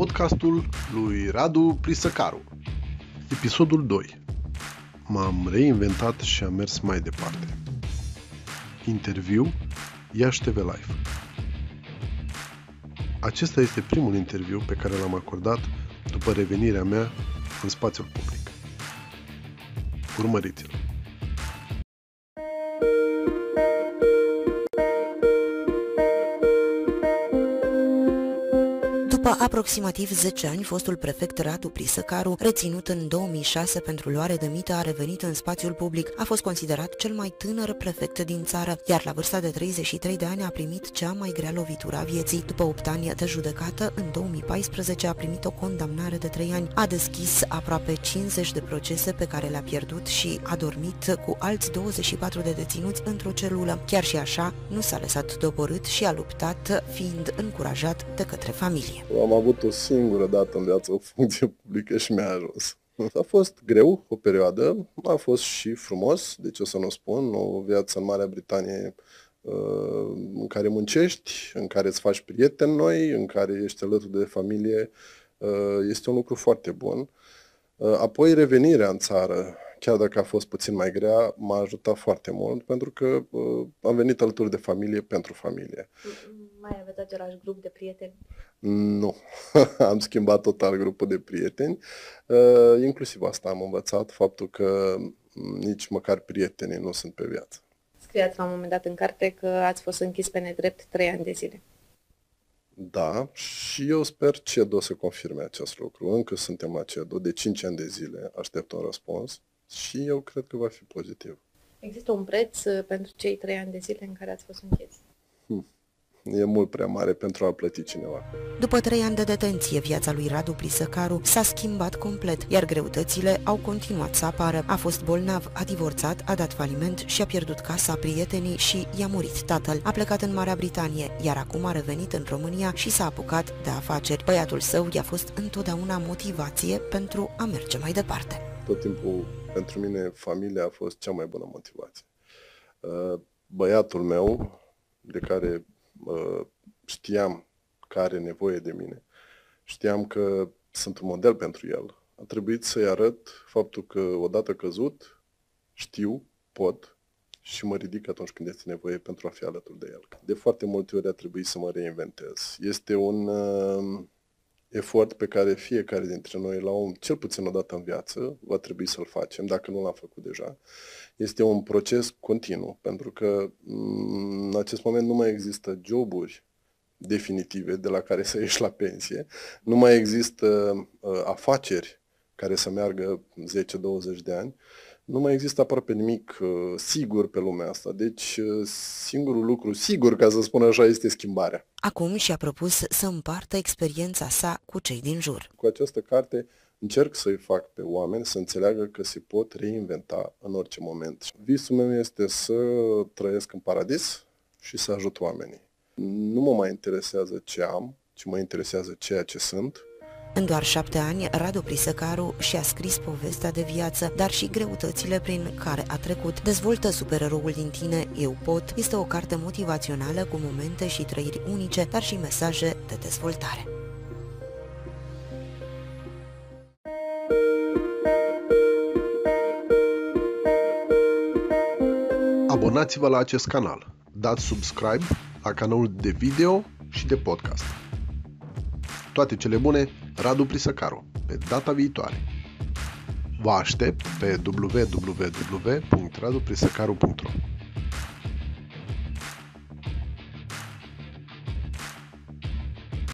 podcastul lui Radu Prisăcaru. Episodul 2. M-am reinventat și am mers mai departe. Interviu Iași TV Live. Acesta este primul interviu pe care l-am acordat după revenirea mea în spațiul public. Urmăriți-l! După aproximativ 10 ani, fostul prefect Radu Prisăcaru, reținut în 2006 pentru luare de mită, a revenit în spațiul public. A fost considerat cel mai tânăr prefect din țară, iar la vârsta de 33 de ani a primit cea mai grea lovitură a vieții. După 8 ani de judecată, în 2014 a primit o condamnare de 3 ani. A deschis aproape 50 de procese pe care le-a pierdut și a dormit cu alți 24 de deținuți într-o celulă. Chiar și așa, nu s-a lăsat doborât și a luptat, fiind încurajat de către familie. Am avut o singură dată în viață o funcție publică și mi-a ajuns. A fost greu o perioadă, a fost și frumos, de ce să nu spun, o viață în Marea Britanie uh, în care muncești, în care îți faci prieteni noi, în care ești alături de familie, uh, este un lucru foarte bun. Uh, apoi revenirea în țară, chiar dacă a fost puțin mai grea, m-a ajutat foarte mult pentru că am venit alături de familie pentru familie. Mai aveți același grup de prieteni? Nu. am schimbat total grupul de prieteni. Uh, inclusiv asta am învățat, faptul că nici măcar prietenii nu sunt pe viață. Scriați la un moment dat în carte că ați fost închis pe nedrept trei ani de zile. Da, și eu sper CEDO să confirme acest lucru. Încă suntem la CEDO, de 5 ani de zile aștept un răspuns și eu cred că va fi pozitiv. Există un preț uh, pentru cei trei ani de zile în care ați fost închis? Hmm e mult prea mare pentru a plăti cineva. După trei ani de detenție, viața lui Radu Plisăcaru s-a schimbat complet, iar greutățile au continuat să apară. A fost bolnav, a divorțat, a dat faliment și a pierdut casa, prietenii și i-a murit tatăl. A plecat în Marea Britanie, iar acum a revenit în România și s-a apucat de afaceri. Băiatul său i-a fost întotdeauna motivație pentru a merge mai departe. Tot timpul, pentru mine, familia a fost cea mai bună motivație. Uh, băiatul meu, de care știam că are nevoie de mine. Știam că sunt un model pentru el. A trebuit să-i arăt faptul că odată căzut, știu, pot și mă ridic atunci când este nevoie pentru a fi alături de el. De foarte multe ori a trebuit să mă reinventez. Este un uh, efort pe care fiecare dintre noi, la un, cel puțin o dată în viață, va trebui să-l facem, dacă nu l-am făcut deja. Este un proces continuu, pentru că mm, în acest moment nu mai există joburi definitive de la care să ieși la pensie, nu mai există uh, afaceri care să meargă 10-20 de ani, nu mai există aproape nimic uh, sigur pe lumea asta. Deci uh, singurul lucru sigur, ca să spun așa, este schimbarea. Acum și-a propus să împartă experiența sa cu cei din jur. Cu această carte încerc să-i fac pe oameni să înțeleagă că se pot reinventa în orice moment. Visul meu este să trăiesc în paradis și să ajut oamenii. Nu mă mai interesează ce am, ci mă interesează ceea ce sunt în doar șapte ani, Radu Prisăcaru și-a scris povestea de viață, dar și greutățile prin care a trecut. Dezvoltă supereroul din tine, Eu pot, este o carte motivațională cu momente și trăiri unice, dar și mesaje de dezvoltare. Abonați-vă la acest canal, dați subscribe la canalul de video și de podcast. Toate cele bune, Radu Prisăcaru, pe data viitoare. Vă aștept pe www.raduprisăcaru.ro